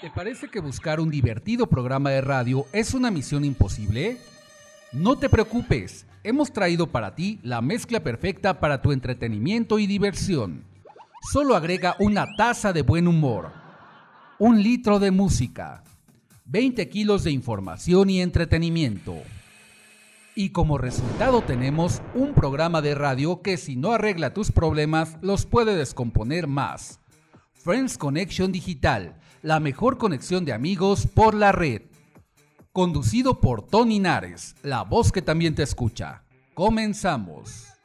¿Te parece que buscar un divertido programa de radio es una misión imposible? No te preocupes, hemos traído para ti la mezcla perfecta para tu entretenimiento y diversión. Solo agrega una taza de buen humor, un litro de música, 20 kilos de información y entretenimiento. Y como resultado tenemos un programa de radio que si no arregla tus problemas los puede descomponer más. Friends Connection Digital, la mejor conexión de amigos por la red. Conducido por Tony Nares, la voz que también te escucha. Comenzamos.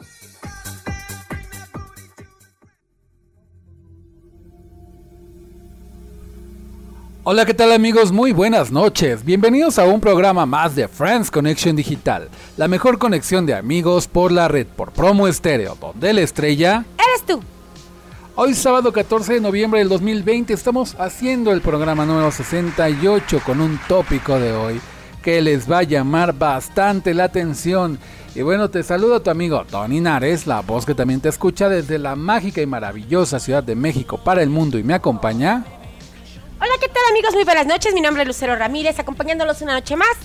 Hola, ¿qué tal amigos? Muy buenas noches. Bienvenidos a un programa más de Friends Connection Digital, la mejor conexión de amigos por la red por promo estéreo, donde la estrella eres tú. Hoy sábado 14 de noviembre del 2020 estamos haciendo el programa número 68 con un tópico de hoy que les va a llamar bastante la atención. Y bueno, te saludo tu amigo Tony Nares, la voz que también te escucha desde la mágica y maravillosa Ciudad de México para el mundo y me acompaña Hola, ¿qué tal amigos? Muy buenas noches. Mi nombre es Lucero Ramírez, acompañándolos una noche más.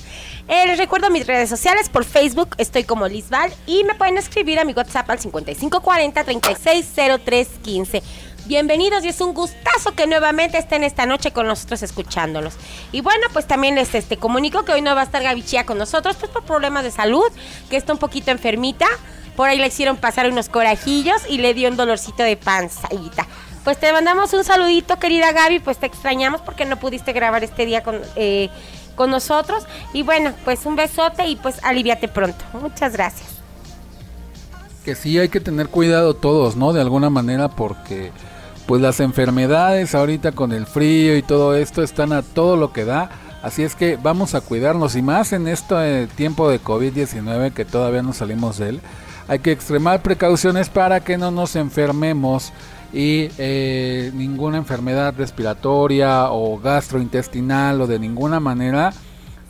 Eh, les recuerdo mis redes sociales. Por Facebook estoy como Lisbal y me pueden escribir a mi WhatsApp al 5540-360315. Bienvenidos y es un gustazo que nuevamente estén esta noche con nosotros escuchándolos. Y bueno, pues también les este, comunico que hoy no va a estar Gaby con nosotros, pues por problemas de salud, que está un poquito enfermita. Por ahí le hicieron pasar unos corajillos y le dio un dolorcito de panzadita. Pues te mandamos un saludito, querida Gaby, pues te extrañamos porque no pudiste grabar este día con, eh, con nosotros. Y bueno, pues un besote y pues aliviate pronto. Muchas gracias. Que sí hay que tener cuidado todos, ¿no? De alguna manera porque pues las enfermedades ahorita con el frío y todo esto están a todo lo que da. Así es que vamos a cuidarnos y más en este tiempo de COVID-19 que todavía no salimos de él. Hay que extremar precauciones para que no nos enfermemos y eh, ninguna enfermedad respiratoria o gastrointestinal o de ninguna manera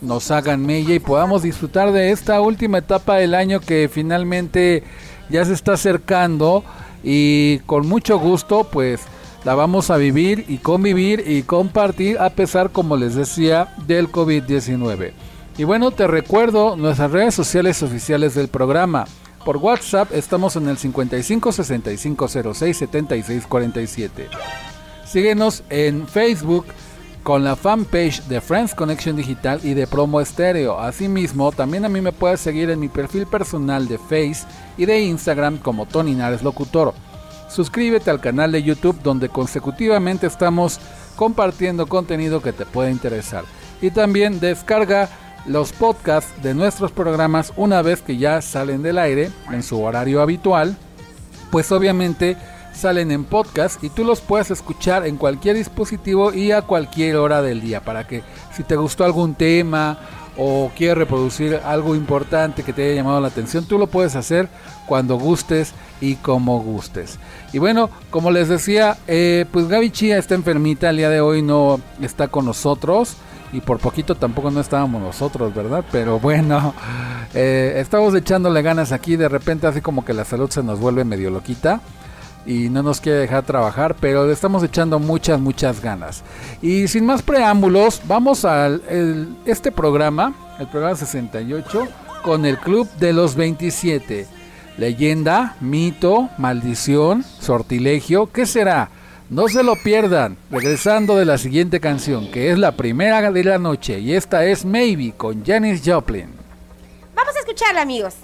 nos hagan mella y podamos disfrutar de esta última etapa del año que finalmente ya se está acercando y con mucho gusto pues la vamos a vivir y convivir y compartir a pesar como les decía del COVID-19. Y bueno, te recuerdo nuestras redes sociales oficiales del programa. Por WhatsApp estamos en el 55 65 06 76 47. Síguenos en Facebook con la fanpage de Friends Connection Digital y de Promo Estéreo. Asimismo, también a mí me puedes seguir en mi perfil personal de Face y de Instagram como Tony Nares Locutor. Suscríbete al canal de YouTube donde consecutivamente estamos compartiendo contenido que te pueda interesar. Y también descarga los podcasts de nuestros programas una vez que ya salen del aire en su horario habitual, pues obviamente salen en podcast y tú los puedes escuchar en cualquier dispositivo y a cualquier hora del día para que si te gustó algún tema o quieres reproducir algo importante que te haya llamado la atención, tú lo puedes hacer cuando gustes y como gustes. Y bueno, como les decía, eh, pues Gaby Chía está enfermita, el día de hoy no está con nosotros y por poquito tampoco no estábamos nosotros, ¿verdad? Pero bueno, eh, estamos echándole ganas aquí, de repente así como que la salud se nos vuelve medio loquita y no nos quiere dejar trabajar, pero le estamos echando muchas, muchas ganas. Y sin más preámbulos, vamos a este programa, el programa 68, con el Club de los 27. Leyenda, mito, maldición, sortilegio, ¿qué será? No se lo pierdan, regresando de la siguiente canción, que es la primera de la noche, y esta es Maybe con Janis Joplin. Vamos a escucharla, amigos.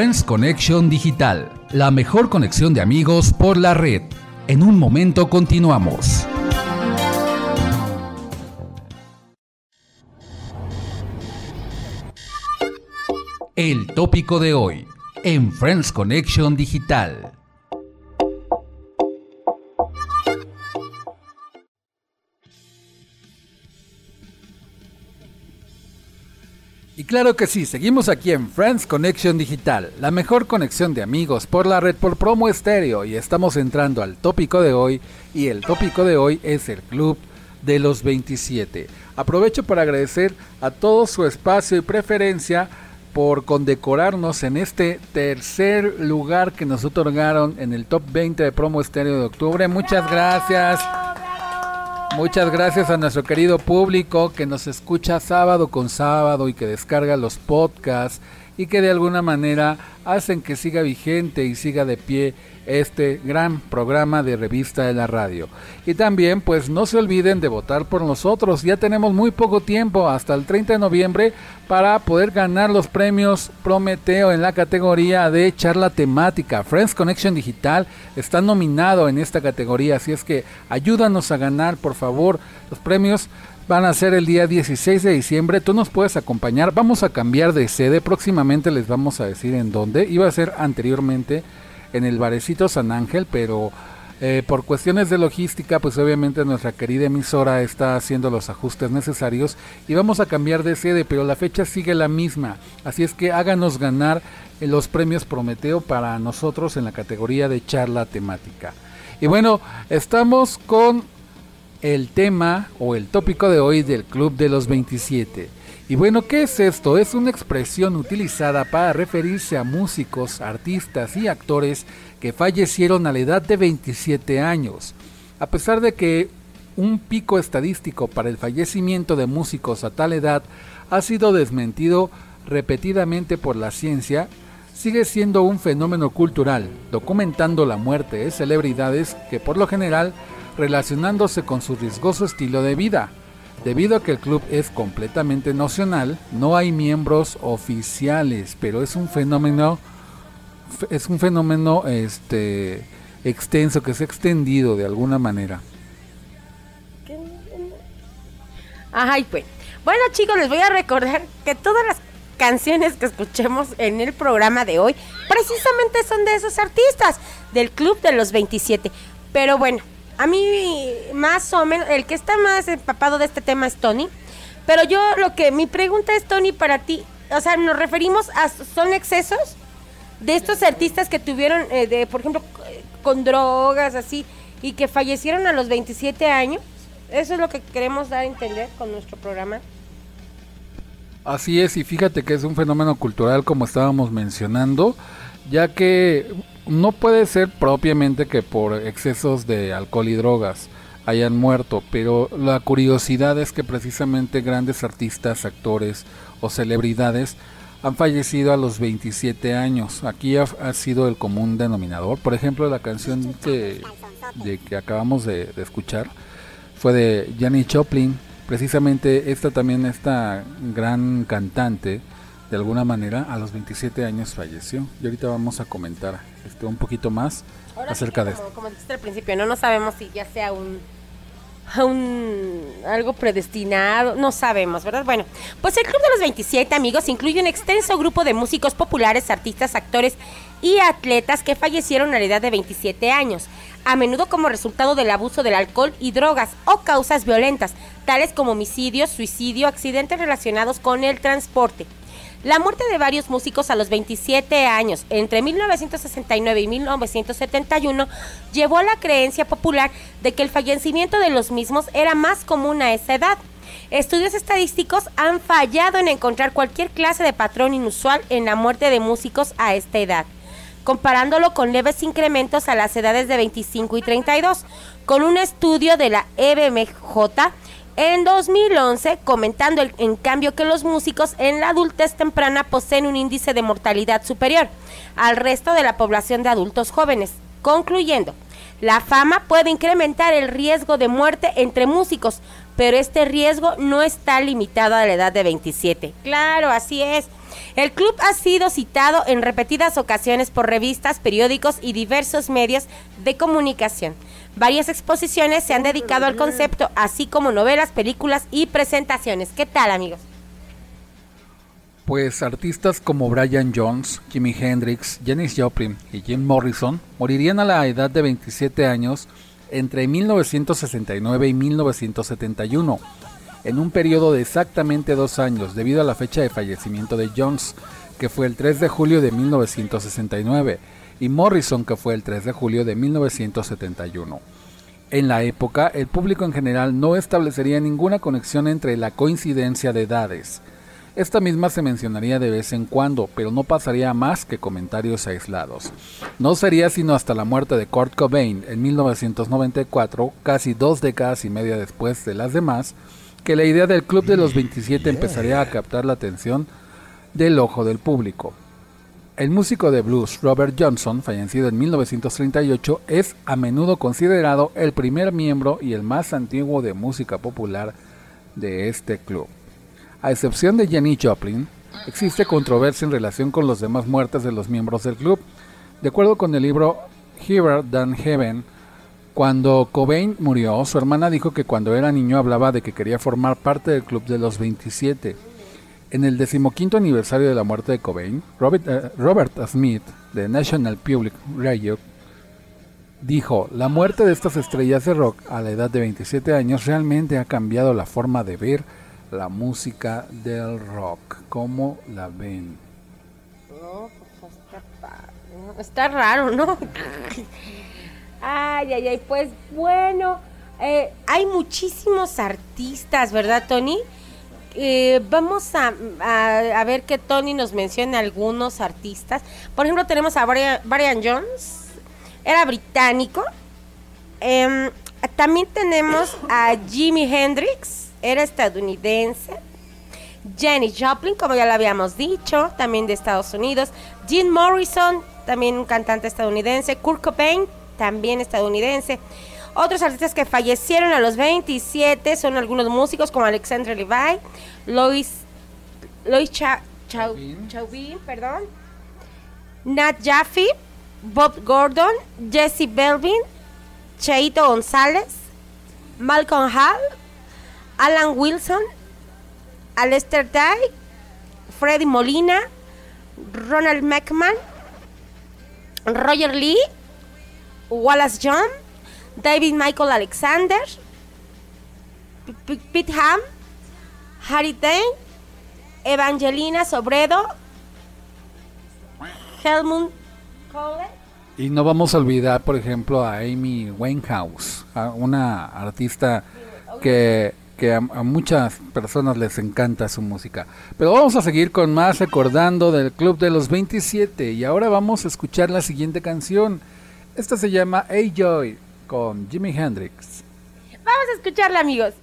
Friends Connection Digital, la mejor conexión de amigos por la red. En un momento continuamos. El tópico de hoy en Friends Connection Digital. Y claro que sí, seguimos aquí en Friends Connection Digital, la mejor conexión de amigos por la red por promo estéreo y estamos entrando al tópico de hoy y el tópico de hoy es el Club de los 27. Aprovecho para agradecer a todo su espacio y preferencia por condecorarnos en este tercer lugar que nos otorgaron en el top 20 de promo estéreo de octubre. Muchas gracias. Muchas gracias a nuestro querido público que nos escucha sábado con sábado y que descarga los podcasts y que de alguna manera hacen que siga vigente y siga de pie este gran programa de revista de la radio. Y también pues no se olviden de votar por nosotros, ya tenemos muy poco tiempo hasta el 30 de noviembre para poder ganar los premios Prometeo en la categoría de charla temática. Friends Connection Digital está nominado en esta categoría, así es que ayúdanos a ganar por favor los premios van a ser el día 16 de diciembre. Tú nos puedes acompañar. Vamos a cambiar de sede. Próximamente les vamos a decir en dónde. Iba a ser anteriormente en el Barecito San Ángel, pero eh, por cuestiones de logística, pues obviamente nuestra querida emisora está haciendo los ajustes necesarios y vamos a cambiar de sede, pero la fecha sigue la misma. Así es que háganos ganar eh, los premios Prometeo para nosotros en la categoría de charla temática. Y bueno, estamos con el tema o el tópico de hoy del Club de los 27. Y bueno, ¿qué es esto? Es una expresión utilizada para referirse a músicos, artistas y actores que fallecieron a la edad de 27 años. A pesar de que un pico estadístico para el fallecimiento de músicos a tal edad ha sido desmentido repetidamente por la ciencia, sigue siendo un fenómeno cultural, documentando la muerte de celebridades que por lo general relacionándose con su riesgoso estilo de vida. Debido a que el club es completamente nacional, no hay miembros oficiales, pero es un fenómeno es un fenómeno este extenso que se ha extendido de alguna manera. Ay, pues. Bueno, chicos, les voy a recordar que todas las canciones que escuchemos en el programa de hoy precisamente son de esos artistas del Club de los 27. Pero bueno, a mí más o menos, el que está más empapado de este tema es Tony. Pero yo lo que, mi pregunta es, Tony, para ti, o sea, nos referimos a, ¿son excesos de estos artistas que tuvieron, eh, de, por ejemplo, con drogas, así, y que fallecieron a los 27 años? Eso es lo que queremos dar a entender con nuestro programa. Así es, y fíjate que es un fenómeno cultural como estábamos mencionando, ya que no puede ser propiamente que por excesos de alcohol y drogas hayan muerto, pero la curiosidad es que precisamente grandes artistas, actores o celebridades han fallecido a los 27 años. Aquí ha, sido el común denominador. Por ejemplo, la canción de que acabamos de escuchar fue de Janis Joplin. Precisamente esta también, esta gran cantante, de alguna manera a los 27 años falleció. Y ahorita vamos a comentar este, un poquito más acerca de esto. Como dijiste al principio, no, no sabemos si ya sea un, un algo predestinado, no sabemos, ¿verdad? Bueno, pues el Club de los 27 amigos incluye un extenso grupo de músicos populares, artistas, actores y atletas que fallecieron a la edad de 27 años a menudo como resultado del abuso del alcohol y drogas o causas violentas, tales como homicidios, suicidio, accidentes relacionados con el transporte. La muerte de varios músicos a los 27 años, entre 1969 y 1971, llevó a la creencia popular de que el fallecimiento de los mismos era más común a esa edad. Estudios estadísticos han fallado en encontrar cualquier clase de patrón inusual en la muerte de músicos a esta edad comparándolo con leves incrementos a las edades de 25 y 32, con un estudio de la EBMJ en 2011, comentando en cambio que los músicos en la adultez temprana poseen un índice de mortalidad superior al resto de la población de adultos jóvenes, concluyendo, la fama puede incrementar el riesgo de muerte entre músicos, pero este riesgo no está limitado a la edad de 27. Claro, así es. El club ha sido citado en repetidas ocasiones por revistas, periódicos y diversos medios de comunicación. Varias exposiciones se han dedicado al concepto, así como novelas, películas y presentaciones. ¿Qué tal, amigos? Pues artistas como Brian Jones, Jimi Hendrix, Janis Joplin y Jim Morrison morirían a la edad de 27 años entre 1969 y 1971 en un periodo de exactamente dos años debido a la fecha de fallecimiento de Jones, que fue el 3 de julio de 1969, y Morrison, que fue el 3 de julio de 1971. En la época, el público en general no establecería ninguna conexión entre la coincidencia de edades. Esta misma se mencionaría de vez en cuando, pero no pasaría más que comentarios aislados. No sería sino hasta la muerte de Kurt Cobain en 1994, casi dos décadas y media después de las demás, que la idea del Club de los 27 empezaría a captar la atención del ojo del público. El músico de blues Robert Johnson, fallecido en 1938, es a menudo considerado el primer miembro y el más antiguo de música popular de este club. A excepción de Jenny Joplin, existe controversia en relación con las demás muertes de los miembros del club. De acuerdo con el libro Here Than Heaven, cuando Cobain murió, su hermana dijo que cuando era niño hablaba de que quería formar parte del club de los 27. En el decimoquinto aniversario de la muerte de Cobain, Robert, eh, Robert Smith, de National Public Radio, dijo, la muerte de estas estrellas de rock a la edad de 27 años realmente ha cambiado la forma de ver la música del rock. ¿Cómo la ven? Pues está raro, ¿no? Ay, ay, ay, pues bueno, eh, hay muchísimos artistas, ¿verdad, Tony? Eh, vamos a, a, ver que Tony nos mencione algunos artistas. Por ejemplo, tenemos a Brian, Jones, era británico. Em, También tenemos a Jimi Hendrix, era estadounidense. Jenny Joplin, como ya lo habíamos dicho, también de Estados Unidos. Jim Morrison, también un cantante estadounidense. Kurt Cobain, también estadounidense. Otros artistas que fallecieron a los 27 son algunos músicos como Alexandre Levi, Lois, Lois Chauvin, perdón, Nat Jaffe, Bob Gordon, Jesse Belvin, Cheito González, Malcolm Hall, Alan Wilson, Alester Ty, Freddy Molina, Ronald McMahon, Roger Lee, Wallace John, David Michael Alexander, Pete Ham, Harry Dane, Evangelina Sobredo, Helmut Cole. Y no vamos a olvidar, por ejemplo, a Amy Winehouse, una artista que, a, muchas personas les encanta su música. Pero vamos a seguir con más recordando del Club de los 27 y ahora vamos a escuchar la siguiente canción. Esta se llama Hey Joy con Jimi Hendrix. Vamos a escucharla, amigos.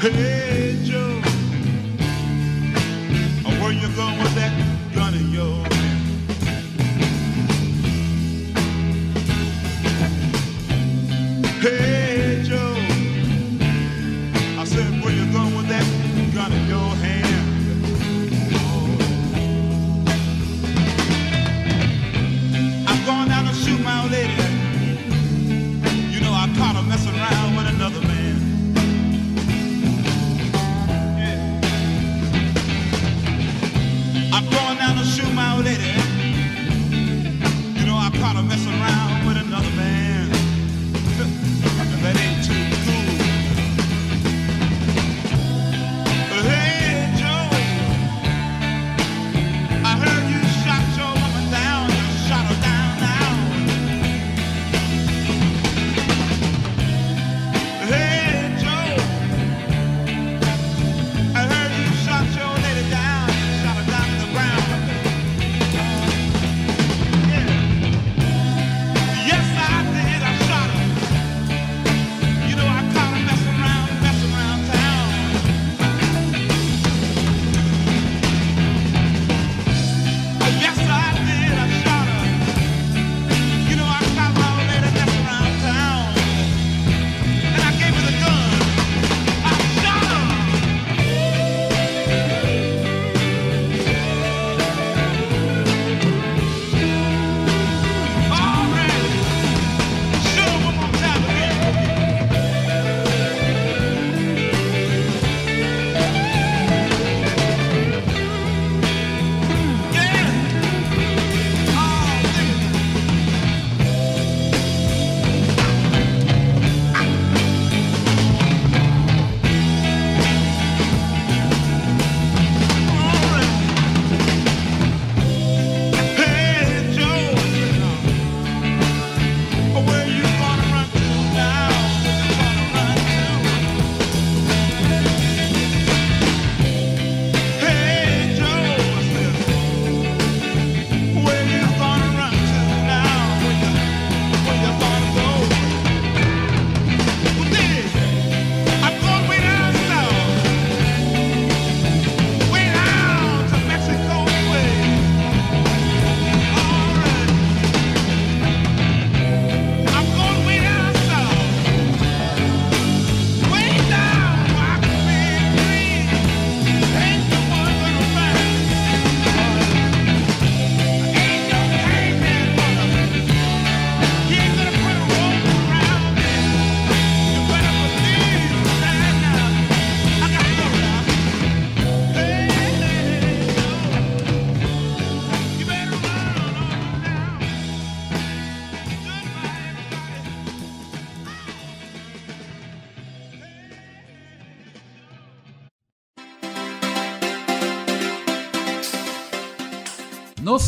Hey Joe, where you going with that gun of yours? Hey lady. You know I caught her messing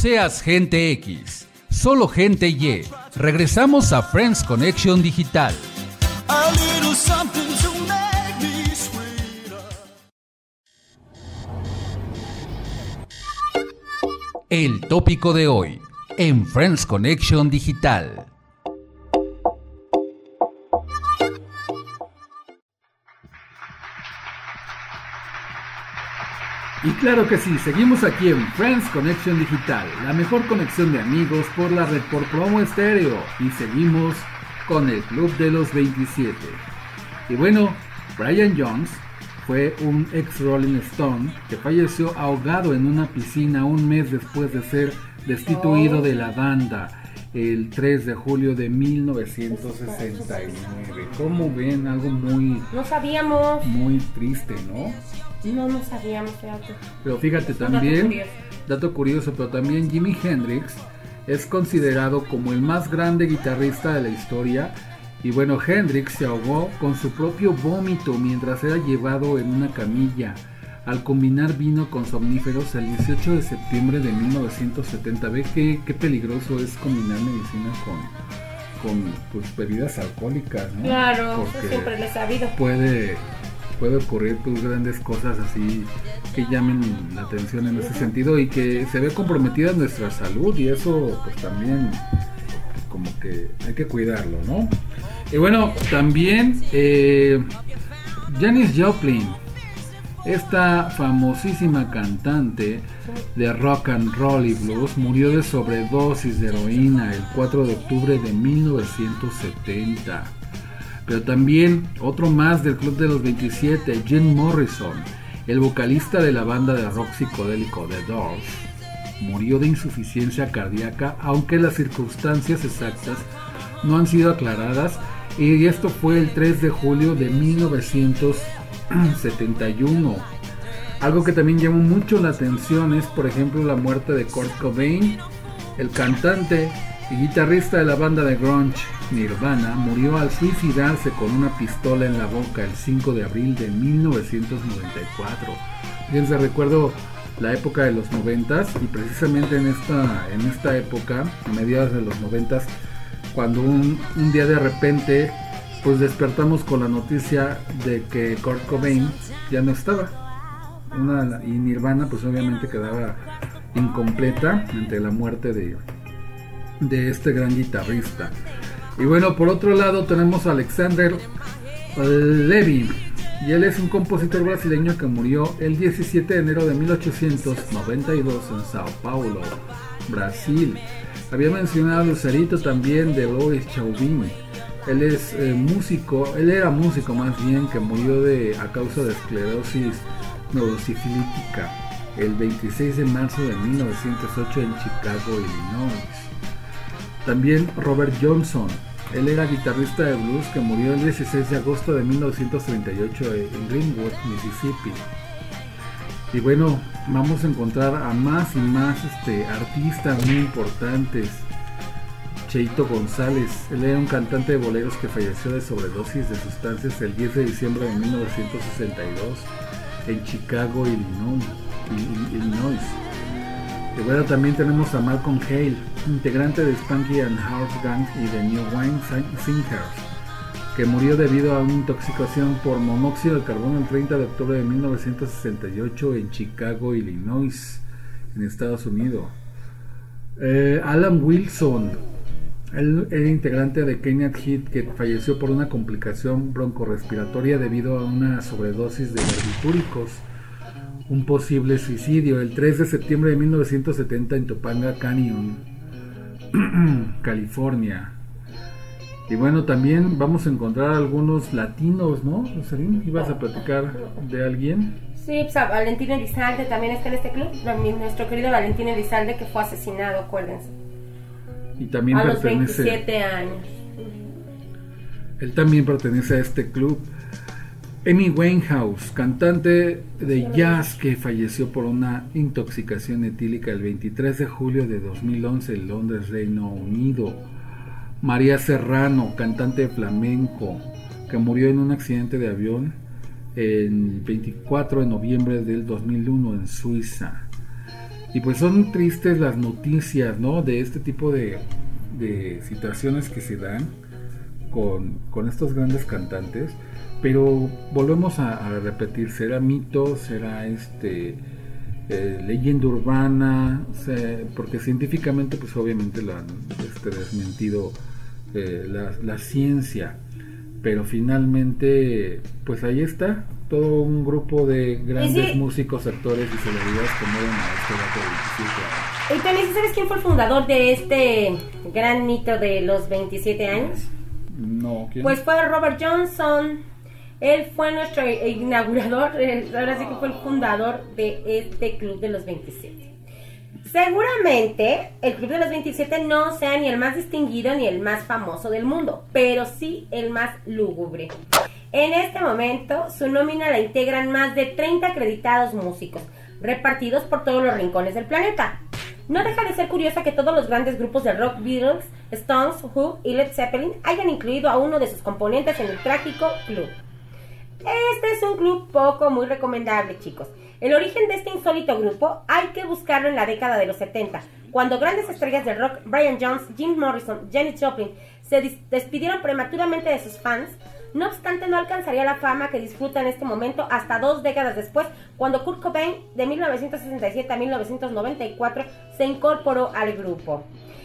seas gente X, solo gente Y. Regresamos a Friends Connection Digital. El tópico de hoy en Friends Connection Digital. Y claro que sí, seguimos aquí en Friends Connection Digital, la mejor conexión de amigos por la red por promo estéreo. Y seguimos con el Club de los 27. Y bueno, Brian Jones fue un ex Rolling Stone que falleció ahogado en una piscina un mes después de ser destituido de la banda el 3 de julio de 1969. Como ven, algo muy, No sabíamos. muy triste, ¿no? No, no sabíamos, fíjate. Pero fíjate dato también, curioso. dato curioso, pero también Jimi Hendrix es considerado como el más grande guitarrista de la historia. Y bueno, Hendrix se ahogó con su propio vómito mientras era llevado en una camilla al combinar vino con somníferos el 18 de septiembre de 1970. Ve qué, qué peligroso es combinar medicina con, con pues, bebidas alcohólicas, ¿no? Claro, Porque siempre lo he sabido. puede puede ocurrir pues grandes cosas así que llamen la atención en ese sentido y que se ve comprometida nuestra salud y eso pues también como que hay que cuidarlo no y bueno también eh, Janis Joplin esta famosísima cantante de rock and roll y blues murió de sobredosis de heroína el 4 de octubre de 1970 pero también otro más del Club de los 27, Jim Morrison, el vocalista de la banda de rock psicodélico The Doors, murió de insuficiencia cardíaca, aunque las circunstancias exactas no han sido aclaradas, y esto fue el 3 de julio de 1971. Algo que también llamó mucho la atención es, por ejemplo, la muerte de Kurt Cobain, el cantante y guitarrista de la banda de grunge Nirvana, murió al suicidarse con una pistola en la boca el 5 de abril de 1994. Fíjense, recuerdo la época de los 90 y precisamente en esta, en esta época, a mediados de los 90 cuando un día de repente pues despertamos con la noticia de que Kurt Cobain ya no estaba. Una- y Nirvana pues obviamente quedaba incompleta ante la muerte de, de este gran guitarrista. Y bueno, por otro lado tenemos a Alexander Levy. Y él es un compositor brasileño que murió el 17 de enero de 1892 en Sao Paulo, Brasil. Había mencionado a Lucerito también de Louis Chauvin. Él es eh, músico, él era músico más bien que murió de, a causa de esclerosis neurosifilítica el 26 de marzo de 1908 en Chicago, Illinois. También Robert Johnson. Él era guitarrista de blues que murió el 16 de agosto de 1938 en Greenwood, Mississippi. Y bueno, vamos a encontrar a más y más este, artistas muy importantes. Cheito González, él era un cantante de boleros que falleció de sobredosis de sustancias el 10 de diciembre de 1962 en Chicago, Illinois. Y bueno, también tenemos a Malcolm Hale, integrante de Spanky and House Gang y de New Wine Sin- Singers, que murió debido a una intoxicación por monóxido de carbono el 30 de octubre de 1968 en Chicago, Illinois, en Estados Unidos. Eh, Alan Wilson, él era integrante de Kenya Heat que falleció por una complicación broncorrespiratoria debido a una sobredosis de barbitúricos un posible suicidio el 3 de septiembre de 1970 en Topanga Canyon, California. Y bueno, también vamos a encontrar algunos latinos, ¿no? Rosalín? ¿Ibas a platicar de alguien? Sí, pues a Valentino Elizalde también está en este club. Nuestro querido Valentino Elizalde que fue asesinado, acuérdense. Y también A los pertenece... 27 años. Él también pertenece a este club. Amy Winehouse, cantante de jazz que falleció por una intoxicación etílica el 23 de julio de 2011 en Londres, Reino Unido. María Serrano, cantante de flamenco, que murió en un accidente de avión el 24 de noviembre del 2001 en Suiza. Y pues son tristes las noticias, ¿no? De este tipo de, de situaciones que se dan con, con estos grandes cantantes. Pero volvemos a, repetir, ¿será mito? ¿Será este eh, leyenda urbana, porque científicamente pues obviamente lo han este, desmentido eh, la, la ciencia, pero finalmente pues ahí está todo un grupo de grandes sí. músicos, actores y celebridades que mueren a este dato de 27 años. Y también, ¿sabes quién fue el fundador de este gran mito de los 27 años? No, ¿quién? Pues fue Robert Johnson. Él fue nuestro inaugurador, ahora sí que fue el fundador de este club de los 27. Seguramente el club de los 27 no sea ni el más distinguido ni el más famoso del mundo, pero sí el más lúgubre. En este momento, su nómina la integran más de 30 acreditados músicos, repartidos por todos los rincones del planeta. No deja de ser curiosa que todos los grandes grupos de rock, Beatles, Stones, Who y Led Zeppelin hayan incluido a uno de sus componentes en el trágico club. Este es un club poco muy recomendable, chicos. El origen de este insólito grupo hay que buscarlo en la década de los 70, cuando grandes estrellas del rock, Brian Jones, Jim Morrison, Janis Joplin, se despidieron prematuramente de sus fans. No obstante, no alcanzaría la fama que disfruta en este momento hasta dos décadas después, cuando Kurt Cobain, de 1967 a 1994, se incorporó al grupo.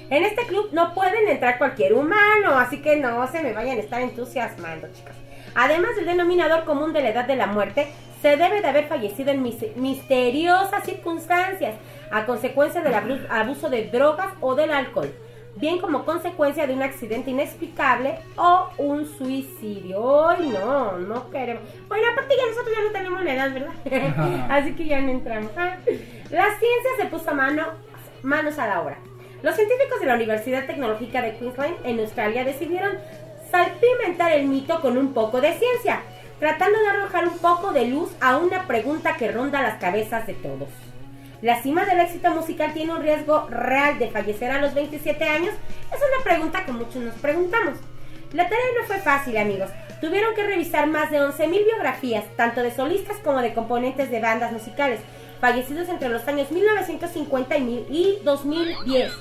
En este club no pueden entrar cualquier humano, así que no se me vayan a estar entusiasmando, chicas. Además del denominador común de la edad de la muerte, se debe de haber fallecido en mis- misteriosas circunstancias a consecuencia del abuso de drogas o del alcohol, bien como consecuencia de un accidente inexplicable o un suicidio. ¡Ay, no! No queremos. Bueno, aparte ya nosotros ya no tenemos la edad, ¿verdad? Así que ya no entramos. Ah. La ciencia se puso a mano, manos a la obra. Los científicos de la Universidad Tecnológica de Queensland en Australia decidieron salpimentar el mito con un poco de ciencia, tratando de arrojar un poco de luz a una pregunta que ronda las cabezas de todos. ¿La cima del éxito musical tiene un riesgo real de fallecer a los 27 años? Es una pregunta que muchos nos preguntamos. La tarea no fue fácil, amigos. Tuvieron que revisar más de 11.000 biografías, tanto de solistas como de componentes de bandas musicales, fallecidos entre los años 1950 y mil- y 2010.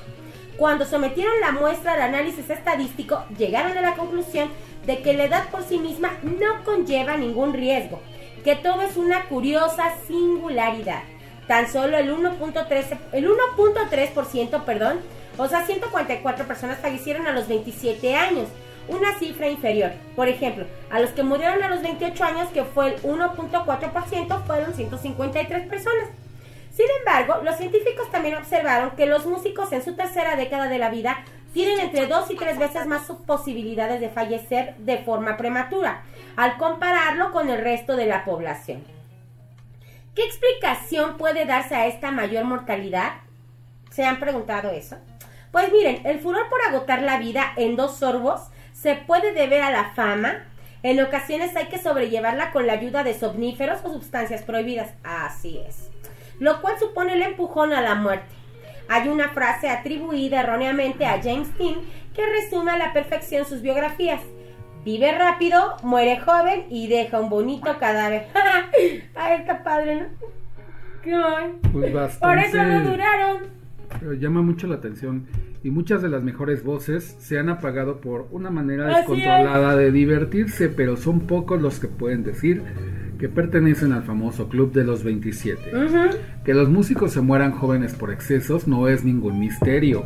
Cuando sometieron la muestra al análisis estadístico, llegaron a la conclusión de que la edad por sí misma no conlleva ningún riesgo, que todo es una curiosa singularidad. Tan solo el 1.13%, el 1.3%, perdón, o sea, 144 personas fallecieron a los 27 años, una cifra inferior. Por ejemplo, a los que murieron a los 28 años, que fue el 1.4%, fueron 153 personas. Sin embargo, los científicos también observaron que los músicos en su tercera década de la vida tienen entre dos y tres veces más posibilidades de fallecer de forma prematura, al compararlo con el resto de la población. ¿Qué explicación puede darse a esta mayor mortalidad? ¿Se han preguntado eso? Pues miren, el furor por agotar la vida en dos sorbos se puede deber a la fama. En ocasiones hay que sobrellevarla con la ayuda de somníferos o sustancias prohibidas. Así es. Lo cual supone el empujón a la muerte. Hay una frase atribuida erróneamente a James Dean que resume a la perfección sus biografías. Vive rápido, muere joven y deja un bonito cadáver. Ay, está padre, ¿no? Qué. Pues Por bastante. eso no duraron. Pero llama mucho la atención y muchas de las mejores voces se han apagado por una manera Así descontrolada de divertirse, pero son pocos los que pueden decir que pertenecen al famoso club de los 27. Ujú. Que los músicos se mueran jóvenes por excesos no es ningún misterio,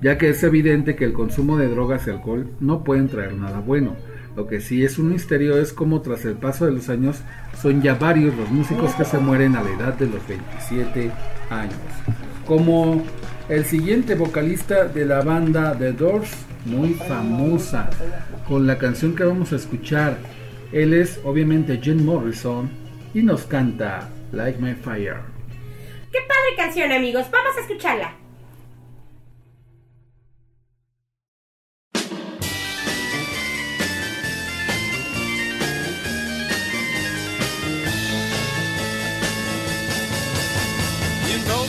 ya que es evidente que el consumo de drogas y alcohol no pueden traer nada bueno. Lo que sí es un misterio es cómo tras el paso de los años son ya varios los músicos que se mueren a la edad de los 27 años. Como el siguiente vocalista de la banda The Doors, muy famosa, con la canción que vamos a escuchar. Él es obviamente Jim Morrison y nos canta Like My Fire. Qué padre canción, amigos. Vamos a escucharla.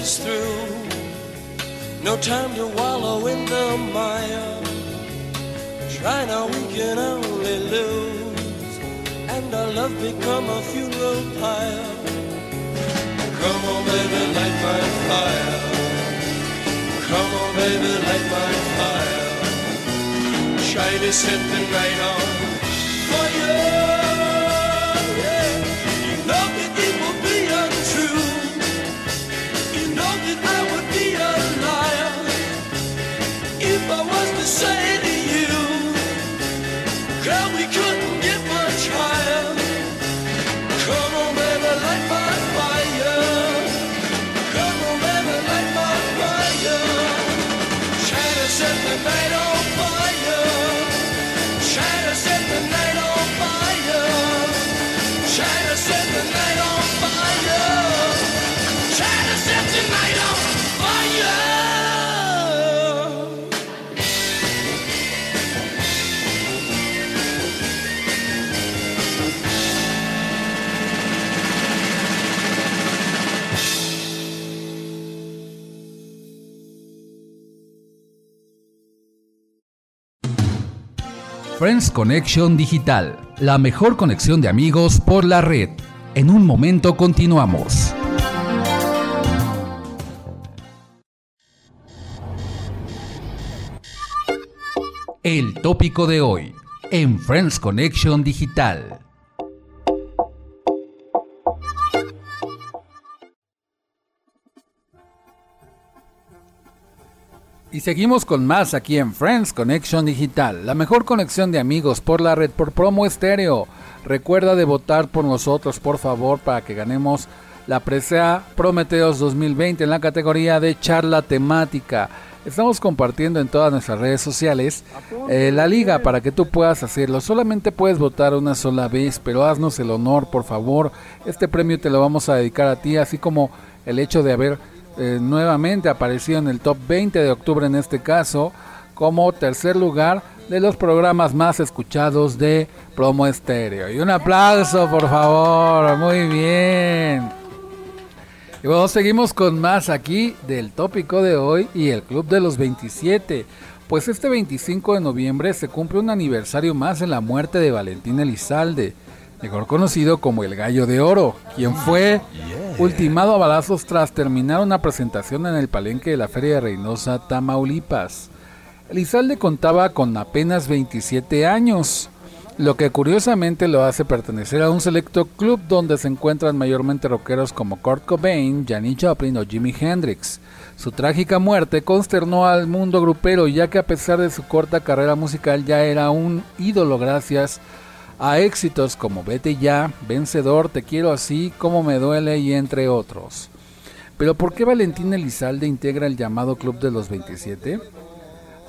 Is through. No time to wallow in the mire. Try now, we can only lose. And our love become a funeral pyre. Come on, baby, light my fire. Come on, baby, light my fire. Try to set the night on fire. Yeah. Friends Connection Digital, la mejor conexión de amigos por la red. En un momento continuamos. El tópico de hoy en Friends Connection Digital. Y seguimos con más aquí en Friends Connection Digital, la mejor conexión de amigos por la red por promo estéreo. Recuerda de votar por nosotros, por favor, para que ganemos la presea Prometeos 2020 en la categoría de charla temática. Estamos compartiendo en todas nuestras redes sociales eh, la liga para que tú puedas hacerlo. Solamente puedes votar una sola vez, pero haznos el honor, por favor. Este premio te lo vamos a dedicar a ti, así como el hecho de haber eh, nuevamente aparecido en el top 20 de octubre en este caso, como tercer lugar de los programas más escuchados de Promo Estéreo. Y un aplauso, por favor. Muy bien. Y bueno, seguimos con más aquí del tópico de hoy y el Club de los 27. Pues este 25 de noviembre se cumple un aniversario más en la muerte de Valentín Elizalde, mejor conocido como el Gallo de Oro, quien fue ultimado a balazos tras terminar una presentación en el palenque de la Feria de Reynosa, Tamaulipas. Elizalde contaba con apenas 27 años, lo que curiosamente lo hace pertenecer a un selecto club donde se encuentran mayormente rockeros como Kurt Cobain, Janis Joplin o Jimi Hendrix. Su trágica muerte consternó al mundo grupero ya que a pesar de su corta carrera musical ya era un ídolo gracias a éxitos como Vete ya, Vencedor, Te quiero así, Como me duele y entre otros. Pero ¿por qué Valentín Elizalde integra el llamado Club de los 27?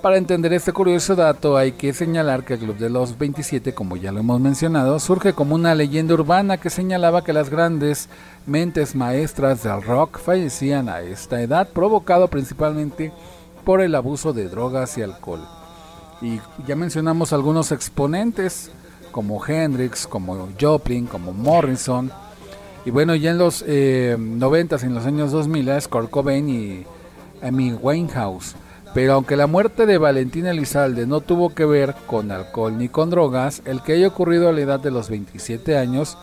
Para entender este curioso dato hay que señalar que el Club de los 27, como ya lo hemos mencionado, surge como una leyenda urbana que señalaba que las grandes mentes maestras del rock fallecían a esta edad, provocado principalmente por el abuso de drogas y alcohol. Y ya mencionamos algunos exponentes como Hendrix, como Joplin, como Morrison. Y bueno, ya en los eh, 90 en los años 2000 es Kurt Cobain y Amy Winehouse. Pero aunque la muerte de Valentín Elizalde no tuvo que ver con alcohol ni con drogas, el que haya ocurrido a la edad de los 27 años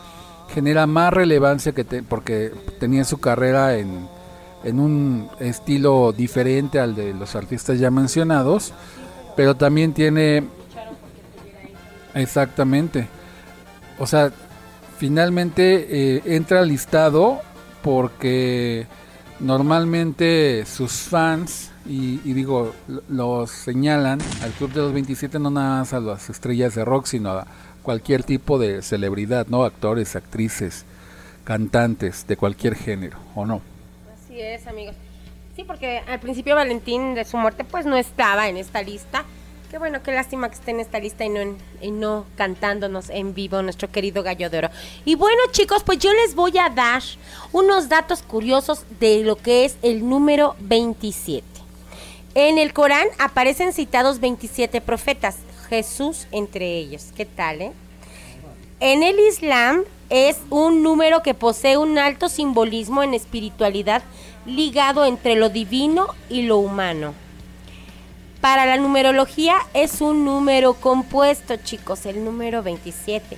genera más relevancia que te- porque tenía su carrera en, en un estilo diferente al de los artistas ya mencionados, pero también tiene exactamente, o sea, finalmente eh, entra listado porque normalmente sus fans y, y digo lo- los señalan al club de los 27 no nada más a las estrellas de rock sino a cualquier tipo de celebridad no actores actrices cantantes de cualquier género o no Así es, amigos. Sí, porque al principio Valentín de su muerte pues no estaba en esta lista. Qué bueno, qué lástima que esté en esta lista y no, en- y no cantándonos en vivo nuestro querido Gallo de Oro. Y bueno, chicos, pues yo les voy a dar unos datos curiosos de lo que es el número 27. En el Corán aparecen citados 27 profetas, Jesús entre ellos. ¿Qué tal, eh? En el Islam es un número que posee un alto simbolismo en espiritualidad ligado entre lo divino y lo humano. Para la numerología es un número compuesto, chicos, el número 27.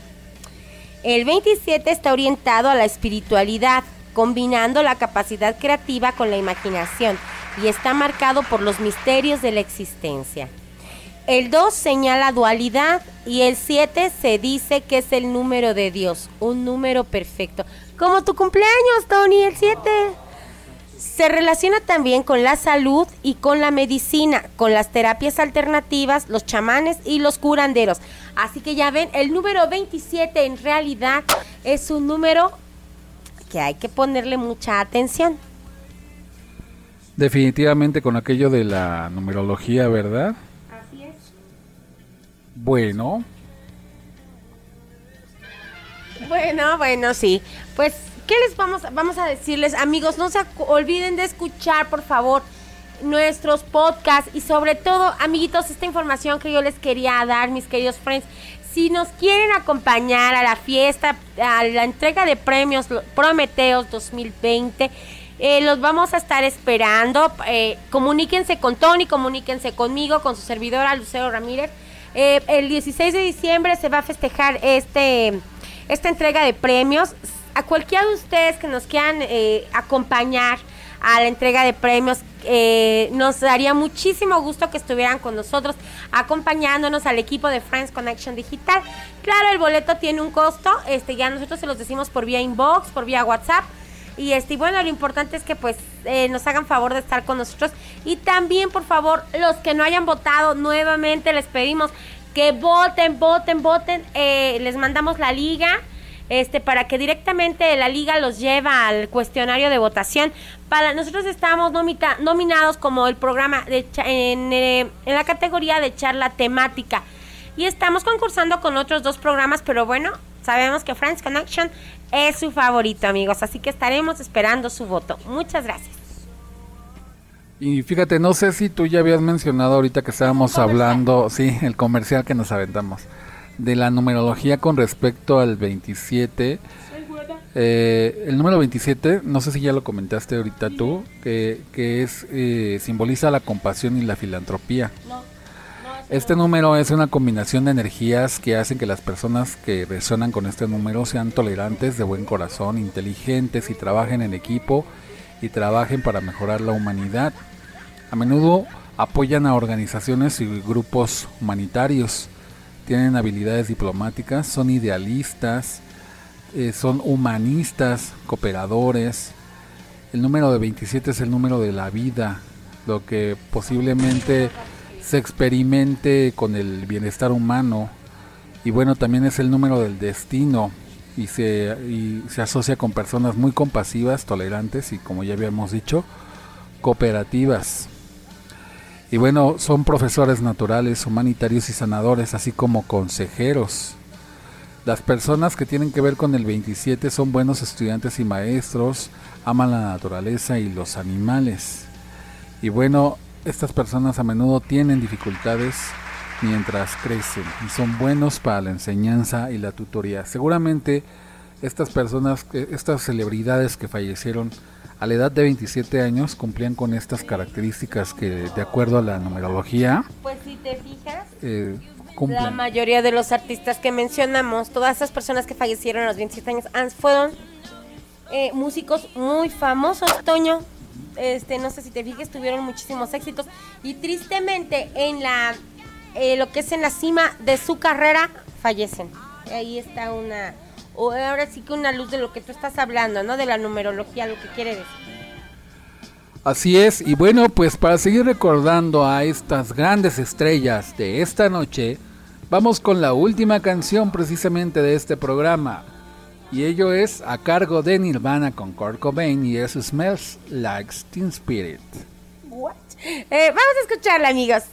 El 27 está orientado a la espiritualidad, combinando la capacidad creativa con la imaginación y está marcado por los misterios de la existencia. El 2 señala dualidad y el 7 se dice que es el número de Dios, un número perfecto. Como tu cumpleaños, Tony, el 7. Se relaciona también con la salud y con la medicina, con las terapias alternativas, los chamanes y los curanderos. Así que ya ven, el número 27 en realidad es un número que hay que ponerle mucha atención. Definitivamente con aquello de la numerología, ¿verdad? Así es. Bueno, Bueno, bueno, sí. Pues, ¿qué les vamos, vamos a decirles, amigos? No se olviden de escuchar, por favor, nuestros podcasts y sobre todo, amiguitos, esta información que yo les quería dar, mis queridos friends. Si nos quieren acompañar a la fiesta, a la entrega de premios Prometeos 2020, eh, los vamos a estar esperando. Eh, comuníquense con Tony, comuníquense conmigo, con su servidora Lucero Ramírez. Eh, el 16 de diciembre se va a festejar este esta entrega de premios. A cualquiera de ustedes que nos quieran eh, acompañar a la entrega de premios, eh, nos daría muchísimo gusto que estuvieran con nosotros, acompañándonos al equipo de Friends Connection Digital. Claro, el boleto tiene un costo, este ya nosotros se los decimos por vía inbox, por vía WhatsApp. Y este, bueno, lo importante es que pues eh, nos hagan favor de estar con nosotros. Y también, por favor, los que no hayan votado, nuevamente les pedimos que voten, voten, voten. Eh, les mandamos la liga. Este, para que directamente la liga los lleva al cuestionario de votación. Para nosotros estamos nomita- nominados como el programa de en, eh, en la categoría de charla temática. Y estamos concursando con otros dos programas, pero bueno, sabemos que Friends Connection es su favorito, amigos. Así que estaremos esperando su voto. Muchas gracias. y fíjate, no sé si tú ya habías mencionado ahorita que estábamos hablando, sí, el comercial que nos aventamos, de la numerología con respecto al 27. Eh, el número 27, no sé si ya lo comentaste ahorita tú, que, que es eh, simboliza la compasión y la filantropía. Este número es una combinación de energías que hacen que las personas que resuenan con este número sean tolerantes, de buen corazón, inteligentes y trabajen en equipo y trabajen para mejorar la humanidad. A menudo apoyan a organizaciones y grupos humanitarios, tienen habilidades diplomáticas, son idealistas, eh, son humanistas, cooperadores. El número de 27 es el número de la vida, lo que posiblemente se experimente con el bienestar humano. Y bueno, también es el número del destino y se, y se asocia con personas muy compasivas, tolerantes y como ya habíamos dicho, cooperativas. Y bueno, son profesores naturales, humanitarios y sanadores, así como consejeros. Las personas que tienen que ver con el 27 son buenos estudiantes y maestros, aman la naturaleza y los animales. Y bueno, estas personas a menudo tienen dificultades mientras crecen y son buenos para la enseñanza y la tutoría. Seguramente estas personas, que- estas celebridades que fallecieron a la edad de 27 años cumplían con estas características que de acuerdo a la numerología Pues si te fijas, eh, la cumplen. mayoría de los artistas que mencionamos, todas esas personas que fallecieron a los 27 años, fueron eh, músicos muy famosos, Toño. Este, no sé si te fijas, tuvieron muchísimos éxitos. Y tristemente, en la eh, lo que es en la cima de su carrera, fallecen. Ahí está una. O ahora sí que una luz de lo que tú estás hablando, ¿no? De la numerología, lo que quiere decir. Así es, y bueno, pues para seguir recordando a estas grandes estrellas de esta noche, vamos con la última canción precisamente de este programa. Y ello es a cargo de Nirvana con Kurt Cobain y eso Smells Like Teen Spirit. What? Eh, vamos a escucharla, amigos.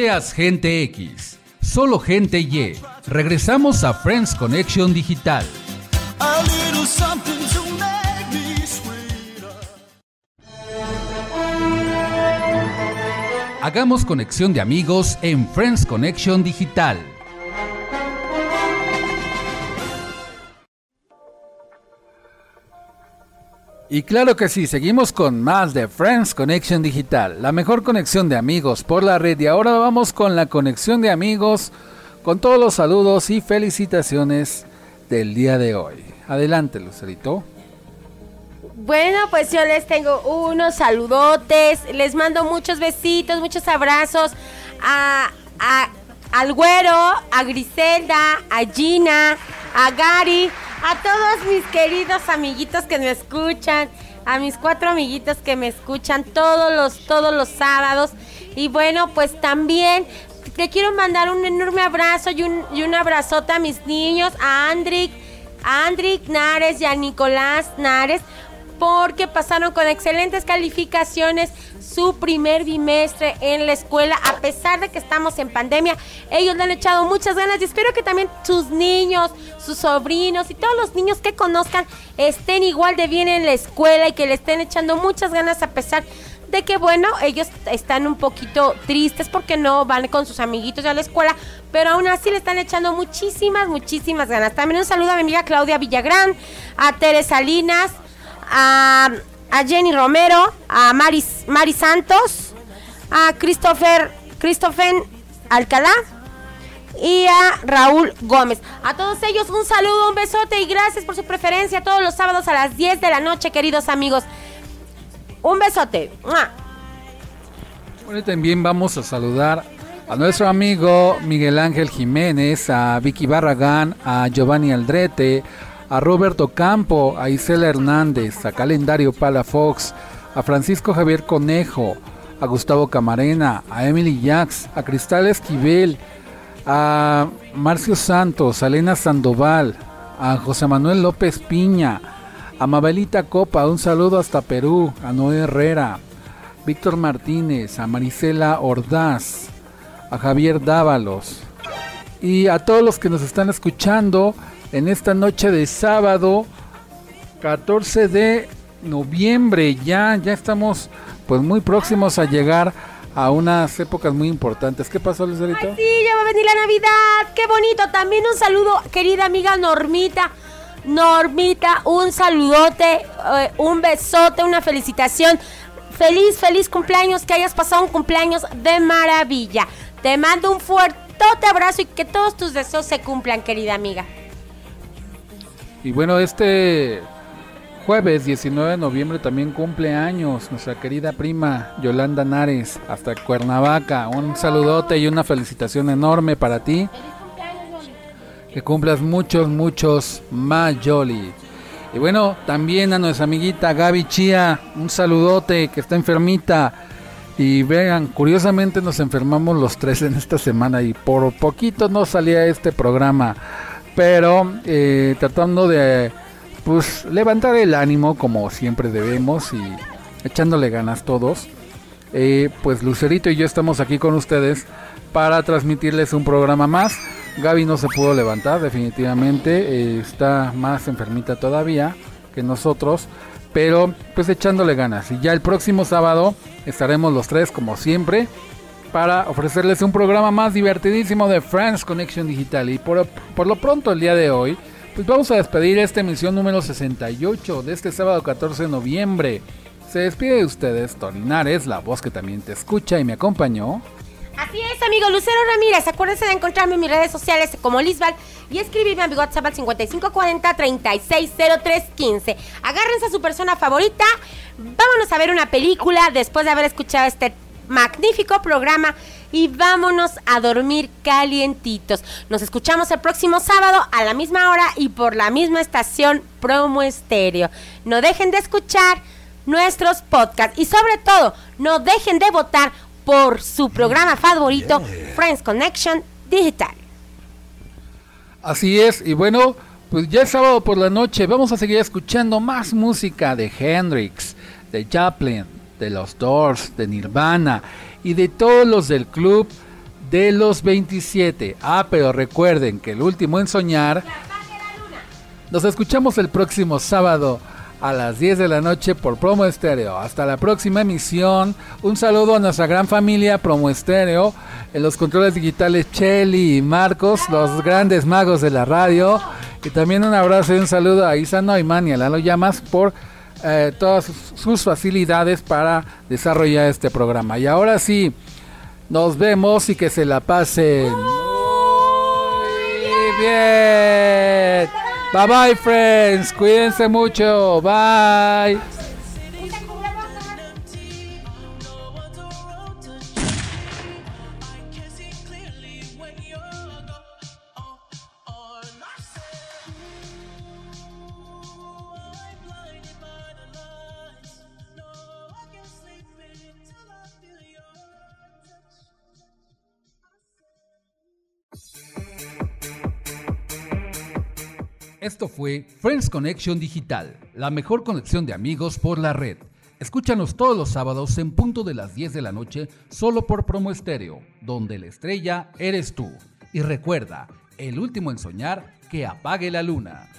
Seas gente X, solo gente Y. Regresamos a Friends Connection Digital. Hagamos conexión de amigos en Friends Connection Digital. Y claro que sí, seguimos con más de Friends Connection Digital, la mejor conexión de amigos por la red. Y ahora vamos con la conexión de amigos, con todos los saludos y felicitaciones del día de hoy. Adelante, Lucerito. Bueno, pues yo les tengo unos saludotes, les mando muchos besitos, muchos abrazos a, a- al güero, a Griselda, a Gina, a Gary, a todos mis queridos amiguitos que me escuchan, a mis cuatro amiguitos que me escuchan todos los, todos los sábados. Y bueno, pues también te quiero mandar un enorme abrazo y un, y un abrazote a mis niños, a Andrick, a Nares y a Nicolás Nares, porque pasaron con excelentes calificaciones su primer bimestre en la escuela, a pesar de que estamos en pandemia. Ellos le han echado muchas ganas y espero que también sus niños, sus sobrinos y todos los niños que conozcan estén igual de bien en la escuela y que le estén echando muchas ganas a pesar de que bueno, ellos están un poquito tristes porque no van con sus amiguitos a la escuela, pero aún así le están echando muchísimas, muchísimas ganas. También un saludo a mi amiga Claudia Villagrán, a Teresa Salinas, a, Jenny Romero, a Maris, Mari Santos, a Christopher, Christopher Alcalá y a Raúl Gómez. A todos ellos un saludo, un besote y gracias por su preferencia todos los sábados a las 10 de la noche, queridos amigos. Un besote. Bueno, y también vamos a saludar a nuestro amigo Miguel Ángel Jiménez, a Vicky Barragán, a Giovanni Aldrete, a Roberto Campo, a Isela Hernández, a Calendario Palafox, a Francisco Javier Conejo, a Gustavo Camarena, a Emily Jax, a Cristal Esquivel, a Marcio Santos, a Elena Sandoval, a José Manuel López Piña, a Mabelita Copa, un saludo hasta Perú, a Noé Herrera, Víctor Martínez, a Marisela Ordaz, a Javier Dávalos. Y a todos los que nos están escuchando en esta noche de sábado 14 de noviembre. Ya, ya estamos pues muy próximos a llegar a unas épocas muy importantes. ¿Qué pasó, Lucerito? Sí, ya va a venir la Navidad. Qué bonito. También un saludo, querida amiga Normita. Normita, un saludote, eh, un besote, una felicitación. Feliz, feliz cumpleaños, que hayas pasado un cumpleaños de maravilla. Te mando un fuertote abrazo y que todos tus deseos se cumplan, querida amiga. Y bueno, este jueves 19 de noviembre también cumple años nuestra querida prima Yolanda Nares, hasta Cuernavaca. Un saludote y una felicitación enorme para ti. Que cumplas muchos, muchos más, Jolly. Y bueno, también a nuestra amiguita Gaby Chía, un saludote que está enfermita. Y vean, curiosamente nos enfermamos los tres en esta semana y por poquito no salía este programa. Pero eh, tratando de pues levantar el ánimo como siempre debemos y echándole ganas todos. Eh, pues Lucerito y yo estamos aquí con ustedes para transmitirles un programa más. Gaby no se pudo levantar definitivamente, eh, está más enfermita todavía que nosotros, pero pues echándole ganas. Y ya el próximo sábado estaremos los tres como siempre para ofrecerles un programa más divertidísimo de Friends Connection Digital. Y por, por lo pronto el día de hoy, pues vamos a despedir esta emisión número 68 de este sábado 14 de noviembre. Se despide de ustedes, Torinares, la voz que también te escucha y me acompañó. Así es, amigo Lucero Ramírez. Acuérdense de encontrarme en mis redes sociales como Lisbal y escribirme a WhatsApp al 5540-360315. Agárrense a su persona favorita. Vámonos a ver una película después de haber escuchado este magnífico programa y vámonos a dormir calientitos. Nos escuchamos el próximo sábado a la misma hora y por la misma estación Promo Estéreo. No dejen de escuchar nuestros podcasts y sobre todo no dejen de votar por su programa favorito Friends Connection Digital. Así es, y bueno, pues ya es sábado por la noche, vamos a seguir escuchando más música de Hendrix, de Chaplin, de los Doors, de Nirvana y de todos los del club de los 27. Ah, pero recuerden que el último en soñar. Nos escuchamos el próximo sábado a las 10 de la noche por Promo Estéreo. Hasta la próxima emisión. Un saludo a nuestra gran familia Promo Estéreo. En los controles digitales Chelly y Marcos, los grandes magos de la radio. Y también un abrazo y un saludo a Isa Neumann y a Lalo Llamas por eh, todas sus- sus facilidades para desarrollar este programa. Y ahora sí, nos vemos y que se la pasen. Muy bien. Bye bye, friends. Cuídense mucho. Bye. Esto fue Friends Connection Digital, la mejor conexión de amigos por la red. Escúchanos todos los sábados en punto de las 10 de la noche solo por Promo Estéreo, donde la estrella eres tú. Y recuerda, el último en soñar, que apague la luna.